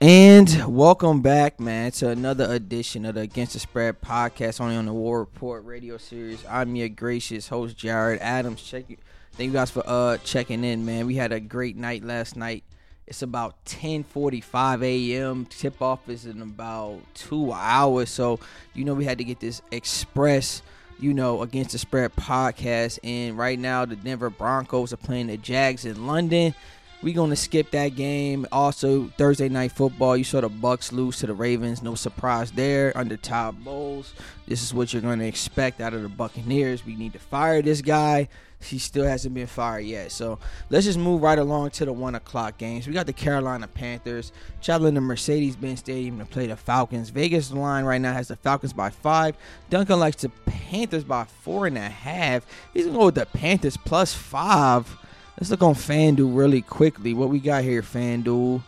And welcome back, man, to another edition of the Against the Spread podcast, only on the War Report radio series. I'm your gracious host, Jared Adams. Check you. Thank you guys for uh checking in, man. We had a great night last night. It's about 10:45 a.m. Tip off is in about two hours, so you know we had to get this express, you know, against the spread podcast. And right now, the Denver Broncos are playing the Jags in London. We gonna skip that game. Also, Thursday night football. You saw the Bucks lose to the Ravens. No surprise there. Under Todd Bowles, this is what you're gonna expect out of the Buccaneers. We need to fire this guy. He still hasn't been fired yet. So let's just move right along to the one o'clock games. We got the Carolina Panthers traveling to Mercedes-Benz Stadium to play the Falcons. Vegas line right now has the Falcons by five. Dunkel likes the Panthers by four and a half. He's gonna go with the Panthers plus five. Let's look on FanDuel really quickly. What we got here, FanDuel?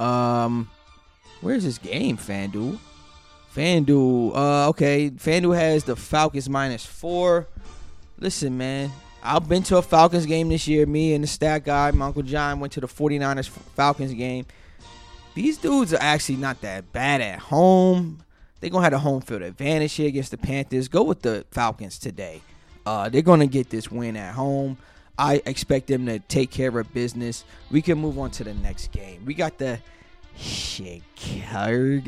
Um, where's this game, FanDuel? FanDuel. Uh, okay. FanDuel has the Falcons minus four. Listen, man. I've been to a Falcons game this year. Me and the stat guy, my Uncle John, went to the 49ers Falcons game. These dudes are actually not that bad at home. They're going to have a home field advantage here against the Panthers. Go with the Falcons today. Uh, they're going to get this win at home. I expect them to take care of business. We can move on to the next game. We got the Chicago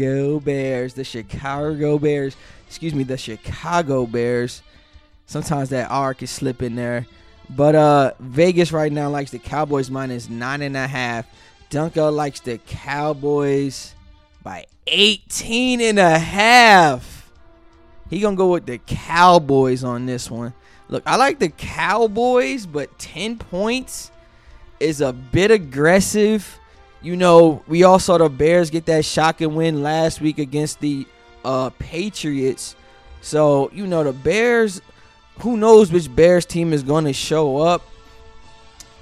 Bears. The Chicago Bears. Excuse me, the Chicago Bears. Sometimes that R can slip in there. But uh Vegas right now likes the Cowboys minus nine and a half. Dunkel likes the Cowboys by 18 and a half. He gonna go with the Cowboys on this one. Look, I like the Cowboys, but 10 points is a bit aggressive. You know, we all saw the Bears get that shocking win last week against the uh, Patriots. So, you know, the Bears, who knows which Bears team is going to show up.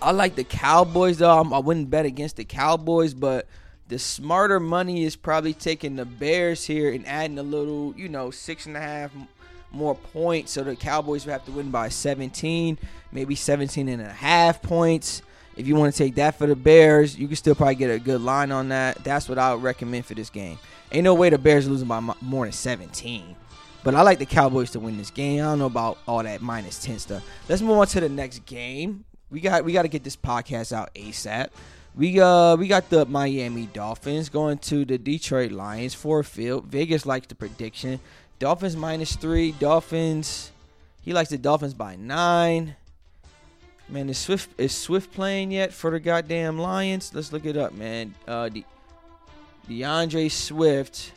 I like the Cowboys, though. I wouldn't bet against the Cowboys, but the smarter money is probably taking the Bears here and adding a little, you know, six and a half more points. So the Cowboys would have to win by 17, maybe 17 and a half points. If you want to take that for the Bears, you can still probably get a good line on that. That's what I would recommend for this game. Ain't no way the Bears losing by more than 17. But I like the Cowboys to win this game. I don't know about all that minus 10 stuff. Let's move on to the next game. We got we got to get this podcast out ASAP. We uh we got the Miami Dolphins going to the Detroit Lions for a field. Vegas likes the prediction. Dolphins minus three. Dolphins. He likes the Dolphins by nine. Man, is Swift is Swift playing yet for the goddamn Lions? Let's look it up, man. Uh, De- D'Andre Swift.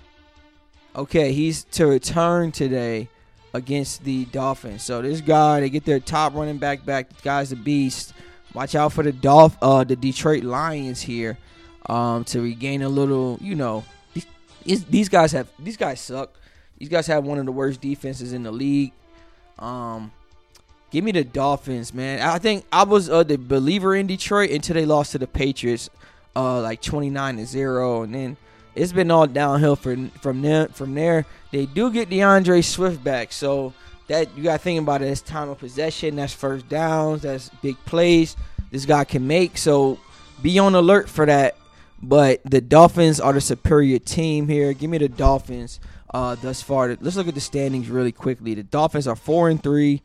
Okay, he's to return today against the Dolphins. So this guy, they get their top running back back. The guy's a beast. Watch out for the Dolph, uh, the Detroit Lions here, um, to regain a little. You know, these, these guys have these guys suck. These guys have one of the worst defenses in the league. Um, give me the Dolphins, man. I think I was uh, the believer in Detroit until they lost to the Patriots, uh, like twenty nine to zero, and then it's been all downhill from from there. From there, they do get D'Andre Swift back, so that you got to think about it. It's time of possession. That's first downs. That's big plays. This guy can make. So be on alert for that. But the Dolphins are the superior team here. Give me the Dolphins uh, thus far. Let's look at the standings really quickly. The Dolphins are four and three.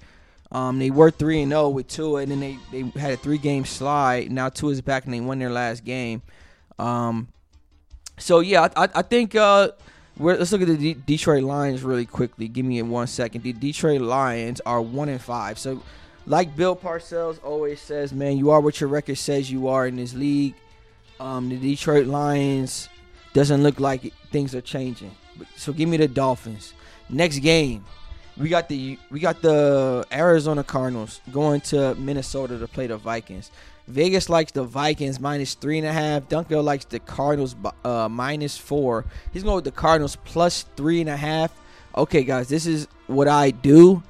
Um, they were three and zero oh with Tua, and then they, they had a three game slide. Now Tua is back and they won their last game. Um, so yeah, I, I think uh, let's look at the D- Detroit Lions really quickly. Give me one second. The Detroit Lions are one and five. So, like Bill Parcells always says, man, you are what your record says you are in this league. Um, the Detroit Lions doesn't look like things are changing. So give me the Dolphins. Next game, we got the we got the Arizona Cardinals going to Minnesota to play the Vikings. Vegas likes the Vikings minus three and a half. Dunkel likes the Cardinals uh, minus four. He's going with the Cardinals plus three and a half. Okay, guys, this is what I do.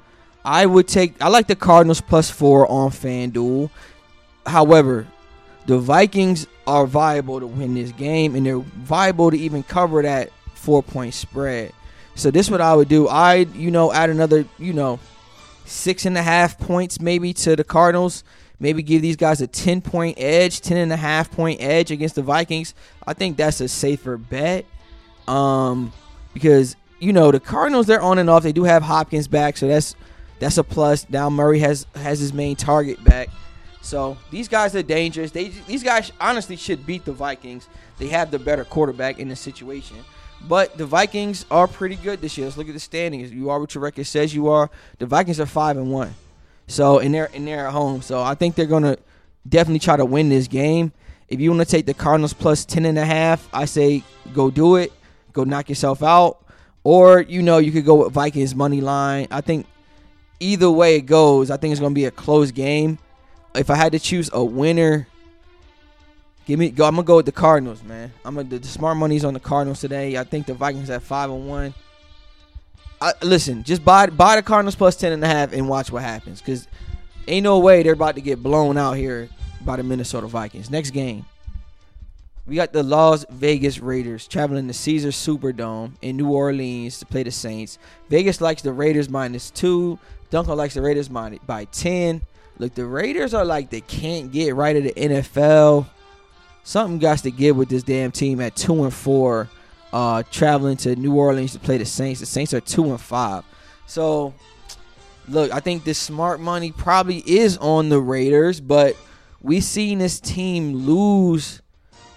I would take. I like the Cardinals plus four on FanDuel. However, the Vikings are viable to win this game, and they're viable to even cover that four point spread. So this is what I would do. I you know add another you know six and a half points maybe to the Cardinals. maybe give these guys a 10 point edge, 10 and a half point edge against the Vikings. I think that's a safer bet. Um, because you know the Cardinals they're on and off. They do have Hopkins back, so that's that's a plus. Now Murray has has his main target back. So these guys are dangerous. They these guys honestly should beat the Vikings. They have the better quarterback in the situation. But the Vikings are pretty good this year. Let's look at the standings. You are what your record says you are. The Vikings are five and one. So and they're and they're at home. So I think they're gonna definitely try to win this game. If you want to take the Cardinals plus 10 and a half, I say go do it. Go knock yourself out. Or, you know, you could go with Vikings money line. I think either way it goes, I think it's gonna be a close game. If I had to choose a winner, give me go. I'm gonna go with the Cardinals, man. I'm gonna the, the smart money's on the Cardinals today. I think the Vikings at five and one. I, listen, just buy buy the Cardinals plus ten and a half and watch what happens. Cause ain't no way they're about to get blown out here by the Minnesota Vikings. Next game. We got the Las Vegas Raiders traveling to Caesars Superdome in New Orleans to play the Saints. Vegas likes the Raiders minus two. Dunkel likes the Raiders by 10. Look, the Raiders are like they can't get right at the NFL. Something got to give with this damn team at two and four, uh, traveling to New Orleans to play the Saints. The Saints are two and five. So, look, I think this smart money probably is on the Raiders, but we seen this team lose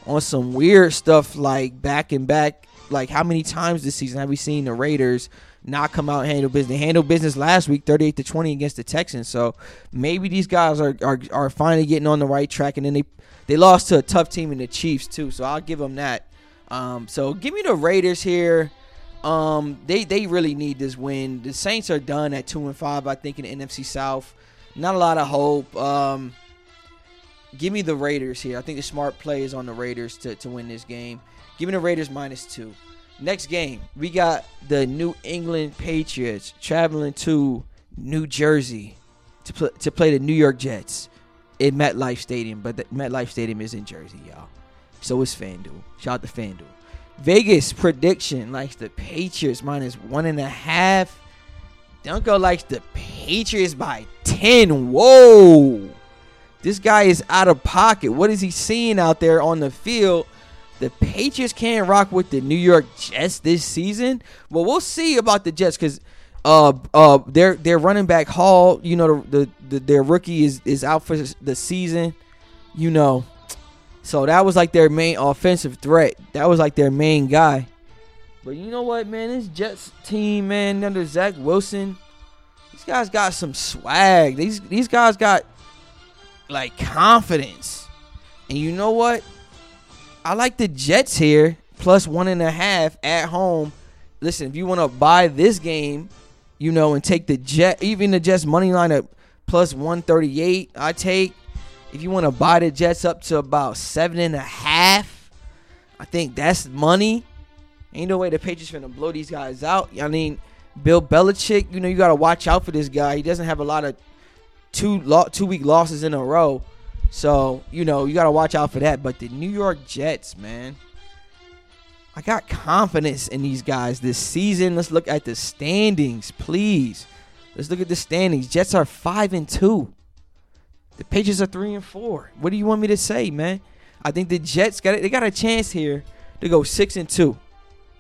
on some weird stuff like back and back. Like how many times this season have we seen the Raiders not come out and handle business? They handled business last week, thirty-eight to twenty against the Texans. So maybe these guys are, are are finally getting on the right track. And then they they lost to a tough team in the Chiefs too. So I'll give them that. Um, so give me the Raiders here. Um, they they really need this win. The Saints are done at two and five. I think in the NFC South. Not a lot of hope. Um, give me the Raiders here. I think the smart play is on the Raiders to, to win this game. Give me the Raiders minus two. Next game, we got the New England Patriots traveling to New Jersey to, pl- to play the New York Jets at MetLife Stadium. But the MetLife Stadium is in Jersey, y'all. So is FanDuel. Shout out to FanDuel. Vegas prediction likes the Patriots minus one and a half. Dunkel likes the Patriots by 10. Whoa. This guy is out of pocket. What is he seeing out there on the field? The Patriots can't rock with the New York Jets this season. Well, we'll see about the Jets because uh uh their their running back Hall, you know, the, the, the their rookie is is out for the season. You know, so that was like their main offensive threat. That was like their main guy. But you know what, man? This Jets team, man, under Zach Wilson, these guys got some swag. These these guys got like confidence. And you know what? I like the Jets here plus one and a half at home. Listen, if you want to buy this game, you know, and take the Jet, even the Jets money line at plus 138, I take. If you want to buy the Jets up to about seven and a half, I think that's money. Ain't no way the Patriots gonna blow these guys out. I mean, Bill Belichick, you know, you gotta watch out for this guy. He doesn't have a lot of two two week losses in a row. So, you know, you got to watch out for that. But the New York Jets, man, I got confidence in these guys this season. Let's look at the standings, please. Let's look at the standings. Jets are 5 and 2. The Patriots are 3 and 4. What do you want me to say, man? I think the Jets got they got a chance here to go 6 and 2.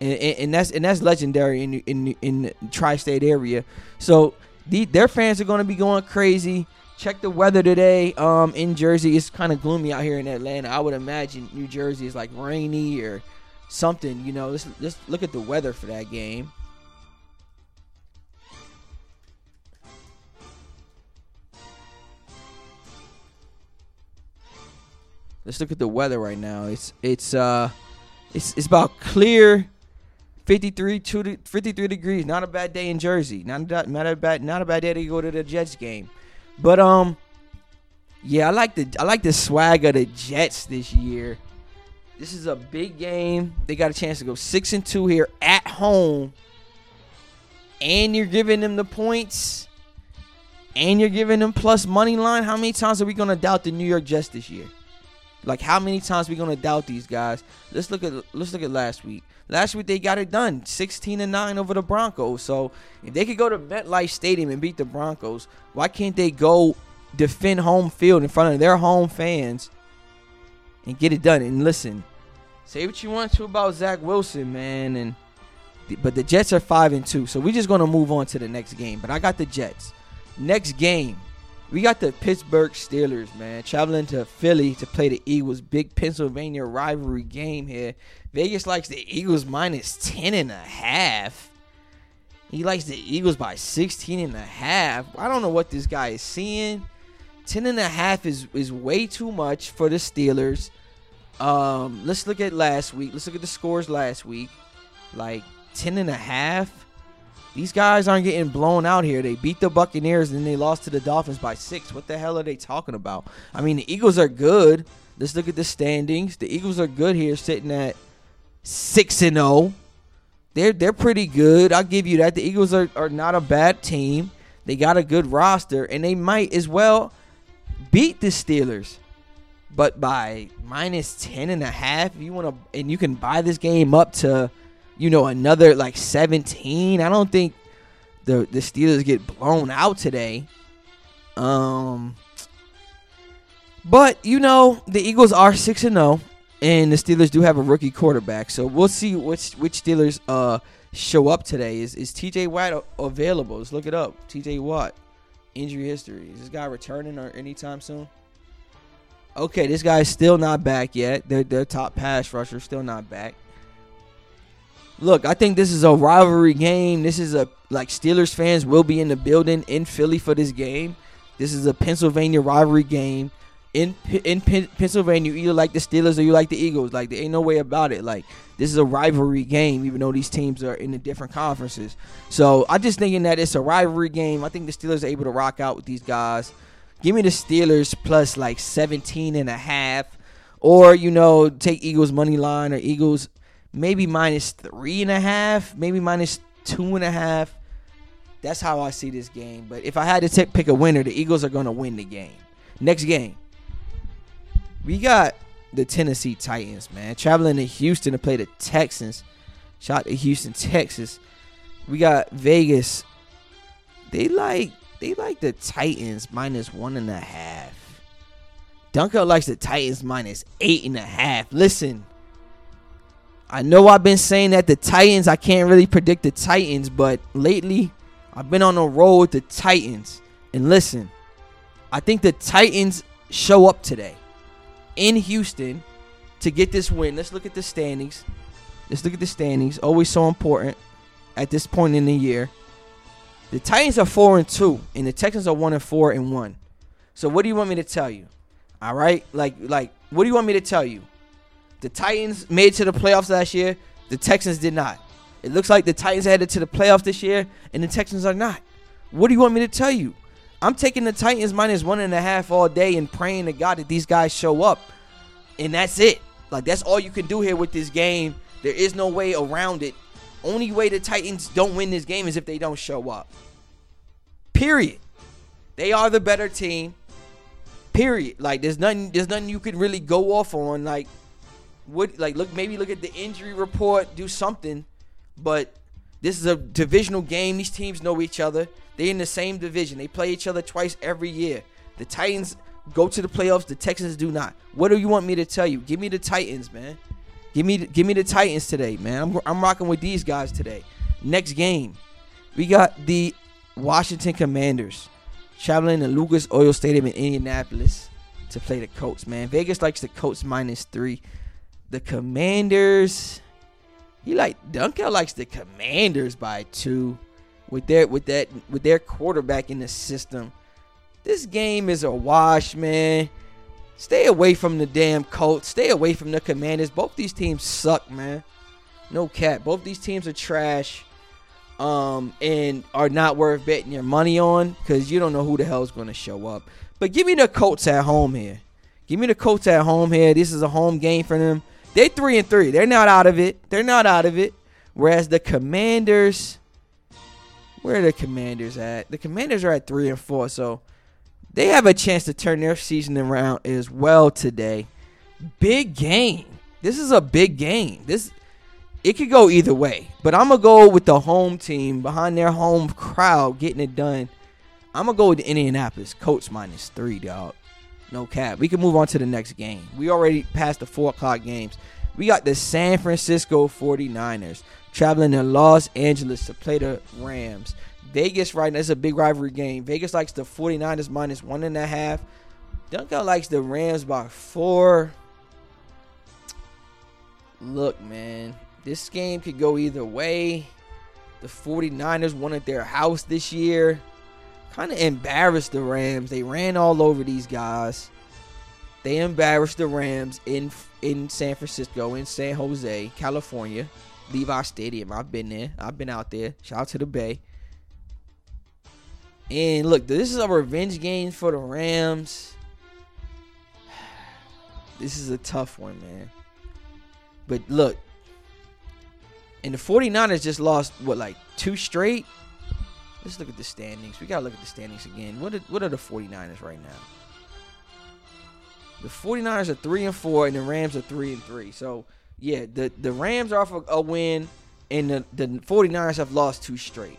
And, and, and that's and that's legendary in in in the tri-state area. So the, their fans are going to be going crazy. Check the weather today. Um, in Jersey, it's kind of gloomy out here in Atlanta. I would imagine New Jersey is like rainy or something. You know, let's look at the weather for that game. Let's look at the weather right now. It's it's uh it's it's about clear 53 to 53 degrees. Not a bad day in Jersey. Not a, not a bad not a bad day to go to the Jets game. But um yeah, I like the I like the swag of the Jets this year. This is a big game. They got a chance to go 6 and 2 here at home. And you're giving them the points. And you're giving them plus money line. How many times are we to doubt the New York Jets this year? Like how many times we to doubt these guys? Let's look at let's look at last week. Last week they got it done, 16 and 9 over the Broncos. So if they could go to MetLife Stadium and beat the Broncos, why can't they go defend home field in front of their home fans and get it done. And listen, say what you want to about Zach Wilson, man, and but the Jets are five and two, so we're just gonna move on to the next game. But I got the Jets. Next game, we got the Pittsburgh Steelers, man, traveling to Philly to play the Eagles. Big Pennsylvania rivalry game here. Vegas likes the Eagles minus 10 and a half. He likes the Eagles by 16 and a half. I don't know what this guy is seeing. 10 and a half is, is way too much for the Steelers. Um, let's look at last week. Let's look at the scores last week. Like 10 and a half. These guys aren't getting blown out here. They beat the Buccaneers and then they lost to the Dolphins by six. What the hell are they talking about? I mean, the Eagles are good. Let's look at the standings. The Eagles are good here, sitting at six and zero. Oh they're they're pretty good. I'll give you that. The Eagles are, are not a bad team. They got a good roster, and they might as well beat the Steelers. But by minus 10 and a half, you want to and you can buy this game up to, you know, another like 17. I don't think the the Steelers get blown out today. Um but you know, the Eagles are 6 and 0 and the Steelers do have a rookie quarterback, so we'll see which which Steelers uh show up today. Is is T.J. Watt available? Let's look it up. T.J. Watt injury history. Is this guy returning or anytime soon? Okay, this guy's still not back yet. Their their top pass rusher still not back. Look, I think this is a rivalry game. This is a like Steelers fans will be in the building in Philly for this game. This is a Pennsylvania rivalry game in in Pennsylvania, you either like the Steelers or you like the Eagles. Like there ain't no way about it. Like this is a rivalry game, even though these teams are in the different conferences. So I just thinking that it's a rivalry game. I think the Steelers are able to rock out with these guys. Give me the Steelers plus like 17 and a half, or you know take Eagles money line or Eagles maybe minus three and a half, maybe minus two and a half. That's how I see this game. But if I had to pick a winner, the Eagles are going to win the game. Next game we got the Tennessee Titans, man, traveling to Houston to play the Texans. Shot to Houston, Texas. We got Vegas. They like they like the Titans minus one and a half. Dunkel likes the Titans minus eight and a half. Listen, I know I've been saying that the Titans, I can't really predict the Titans, but lately I've been on the road with the Titans. And listen, I think the Titans show up today in Houston to get this win. Let's look at the standings. Let's look at the standings. Always so important at this point in the year. The Titans are four and two, and the Texans are one and four and one. So what do you want me to tell you? All right, like like what do you want me to tell you? The Titans made to the playoffs last year. The Texans did not. It looks like the Titans headed to the playoffs this year, and the Texans are not. What do you want me to tell you? I'm taking the Titans minus one and a half all day and praying to God that these guys show up. And that's it. Like that's all you can do here with this game. There is no way around it. Only way the Titans don't win this game is if they don't show up. Period. They are the better team. Period. Like there's nothing there's nothing you can really go off on. Like what like look maybe look at the injury report, do something. But this is a divisional game. These teams know each other. They're in the same division. They play each other twice every year. The Titans go to the playoffs. The Texans do not. What do you want me to tell you? Give me the Titans, man. Give me give me the Titans today, man. I'm I'm rocking with these guys today. Next game, we got the Washington Commanders traveling to Lucas Oil Stadium in Indianapolis to play the Colts. Man, Vegas likes the Colts minus three. The Commanders, he like Dunkel likes the Commanders by two with their with that with their quarterback in the system. This game is a wash, man. Stay away from the damn Colts. Stay away from the Commanders. Both these teams suck, man. No cap. Both these teams are trash. Um, and are not worth betting your money on because you don't know who the hell is going to show up. But give me the Colts at home here. Give me the Colts at home here. This is a home game for them. They're three and three. They're not out of it. They're not out of it. Whereas the Commanders, where are the Commanders at? The Commanders are at three and four, so they have a chance to turn their season around as well today. Big game. This is a big game. This it could go either way, but I'm gonna go with the home team behind their home crowd getting it done. I'm gonna go with the Indianapolis Colts minus three, dog. No cap. We can move on to the next game. We already passed the four o'clock games. We got the San Francisco 49ers traveling to Los Angeles to play the Rams. Vegas right now is a big rivalry game. Vegas likes the 49ers minus one and a half. Dunkel likes the Rams by four. Look, man, this game could go either way. The 49ers won at their house this year. Kind of embarrassed the Rams. They ran all over these guys. They embarrassed the Rams in in San Francisco, in San Jose, California, Levi Stadium. I've been there. I've been out there. Shout out to the Bay. And look, this is a revenge game for the Rams. This is a tough one, man. But look, and the 49ers just lost what like two straight. Let's look at the standings. We gotta look at the standings again. What are, what are the 49ers right now? The 49ers are three and four, and the Rams are three and three. So yeah, the the Rams are off a, a win, and the, the 49ers have lost two straight.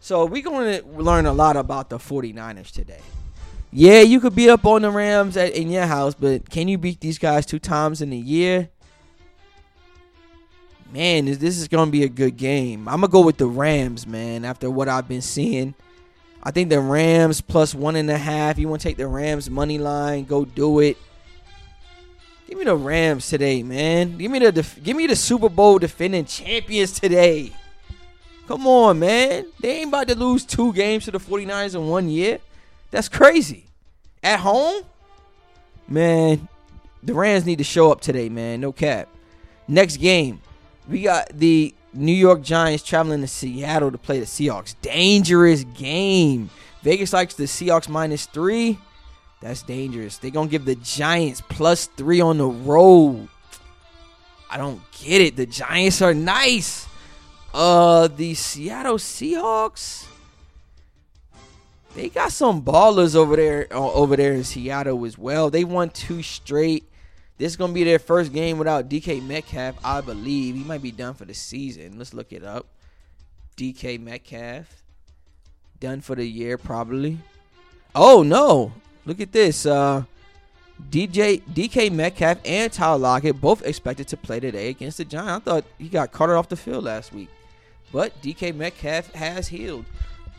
So we're going to learn a lot about the 49ers today. Yeah, you could beat up on the Rams at, in your house, but can you beat these guys two times in a year? Man, this is gonna be a good game. I'm gonna go with the Rams, man. After what I've been seeing, I think the Rams plus one and a half. You want to take the Rams money line? Go do it. Give me the Rams today, man. Give me the def- give me the Super Bowl defending champions today. Come on, man. They ain't about to lose two games to the 49ers in one year. That's crazy. At home? Man, the Rams need to show up today, man. No cap. Next game, we got the New York Giants traveling to Seattle to play the Seahawks. Dangerous game. Vegas likes the Seahawks minus three. That's dangerous. They're going to give the Giants plus three on the road. I don't get it. The Giants are nice. Uh, the Seattle Seahawks. They got some ballers over there uh, over there in Seattle as well. They won two straight. This is gonna be their first game without DK Metcalf, I believe. He might be done for the season. Let's look it up. DK Metcalf done for the year probably. Oh no! Look at this. Uh, DJ DK Metcalf and Tyler Lockett both expected to play today against the Giants. I thought he got carted off the field last week, but DK Metcalf has healed,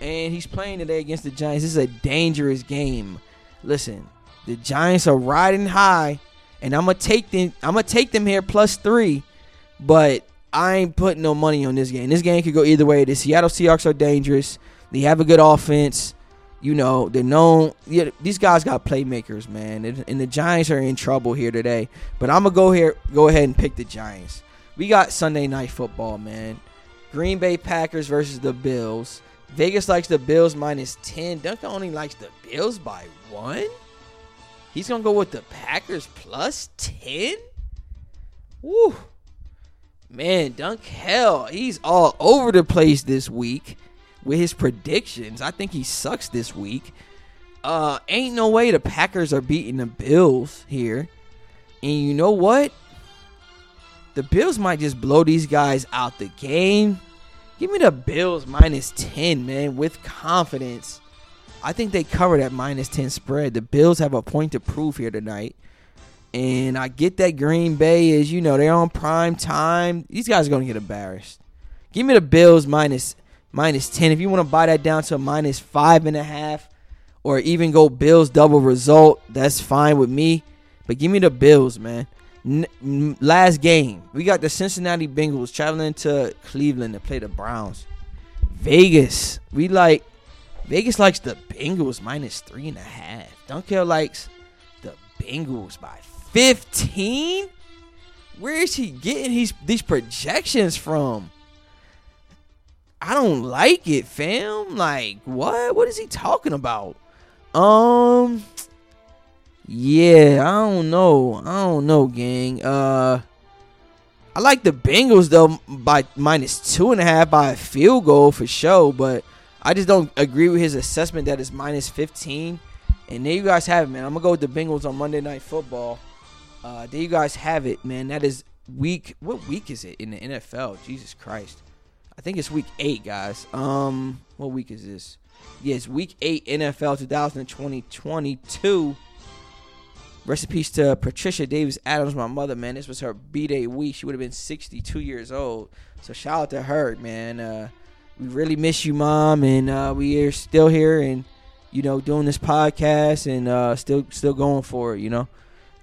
and he's playing today against the Giants. This is a dangerous game. Listen, the Giants are riding high and I'm gonna take them. I'm gonna take them here plus three, but I ain't putting no money on this game. This game could go either way. The Seattle Seahawks are dangerous. They have a good offense. You know they're known. Yeah, these guys got playmakers, man, and the Giants are in trouble here today. But I'm gonna go here, go ahead and pick the Giants. We got Sunday night football, man. Green Bay Packers versus the Bills. Vegas likes the Bills minus 10. Dunkel only likes the Bills by one. He's gonna go with the Packers plus ten. Woo, man, Dunkel, he's all over the place this week with his predictions. I think he sucks this week. Uh, ain't no way the Packers are beating the Bills here. And you know what? The Bills might just blow these guys out the game. Give me the Bills minus 10, man, with confidence. I think they cover that minus 10 spread. The Bills have a point to prove here tonight. And I get that Green Bay is, you know, they're on prime time. These guys are going to get embarrassed. Give me the Bills minus minus 10. If you want to buy that down to minus five and a half or even go Bills double result, that's fine with me. But give me the Bills, man. N- last game, we got the Cincinnati Bengals traveling to Cleveland to play the Browns. Vegas, we like Vegas likes the Bengals minus three and a half. Dunkel likes the Bengals by 15. Where is he getting these these projections from? I don't like it, fam. Like, what? What is he talking about? Um, yeah, I don't know. I don't know, gang. Uh, I like the Bengals though by minus two and a half by a field goal for sure, but I just don't agree with his assessment that it's minus 15. And there you guys have it, man. I'm gonna go with the Bengals on Monday Night Football. Uh, there you guys have it, man. That is week. What week is it in the NFL? Jesus Christ. I think it's week eight, guys. Um, what week is this? Yes, week eight NFL 2020-22. Rest in peace to Patricia Davis Adams, my mother, man. This was her B day week. She would have been 62 years old. So shout out to her, man. Uh, we really miss you, mom, and uh, we are still here and you know doing this podcast and uh, still still going for it, you know.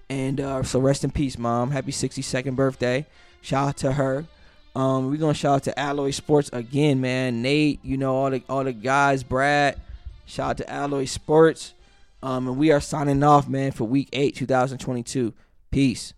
And uh, so rest in peace, mom. Happy 62nd birthday. Shout out to her. Um, we're gonna shout out to Alloy Sports again, man. Nate, you know all the all the guys. Brad, shout out to Alloy Sports. Um, and we are signing off, man, for Week Eight, 2022. Peace.